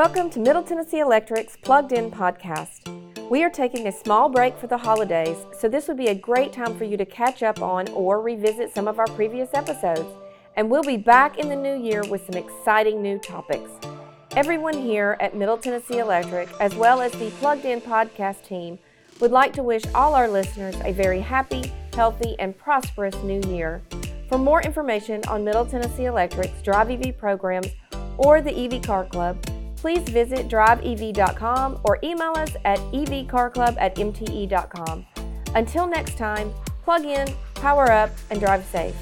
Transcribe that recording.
Welcome to Middle Tennessee Electric's Plugged In podcast. We are taking a small break for the holidays, so this would be a great time for you to catch up on or revisit some of our previous episodes. And we'll be back in the new year with some exciting new topics. Everyone here at Middle Tennessee Electric, as well as the Plugged In podcast team, would like to wish all our listeners a very happy, healthy, and prosperous new year. For more information on Middle Tennessee Electric's Drive EV programs or the EV Car Club, please visit driveev.com or email us at evcarclub at mte.com. Until next time, plug in, power up, and drive safe.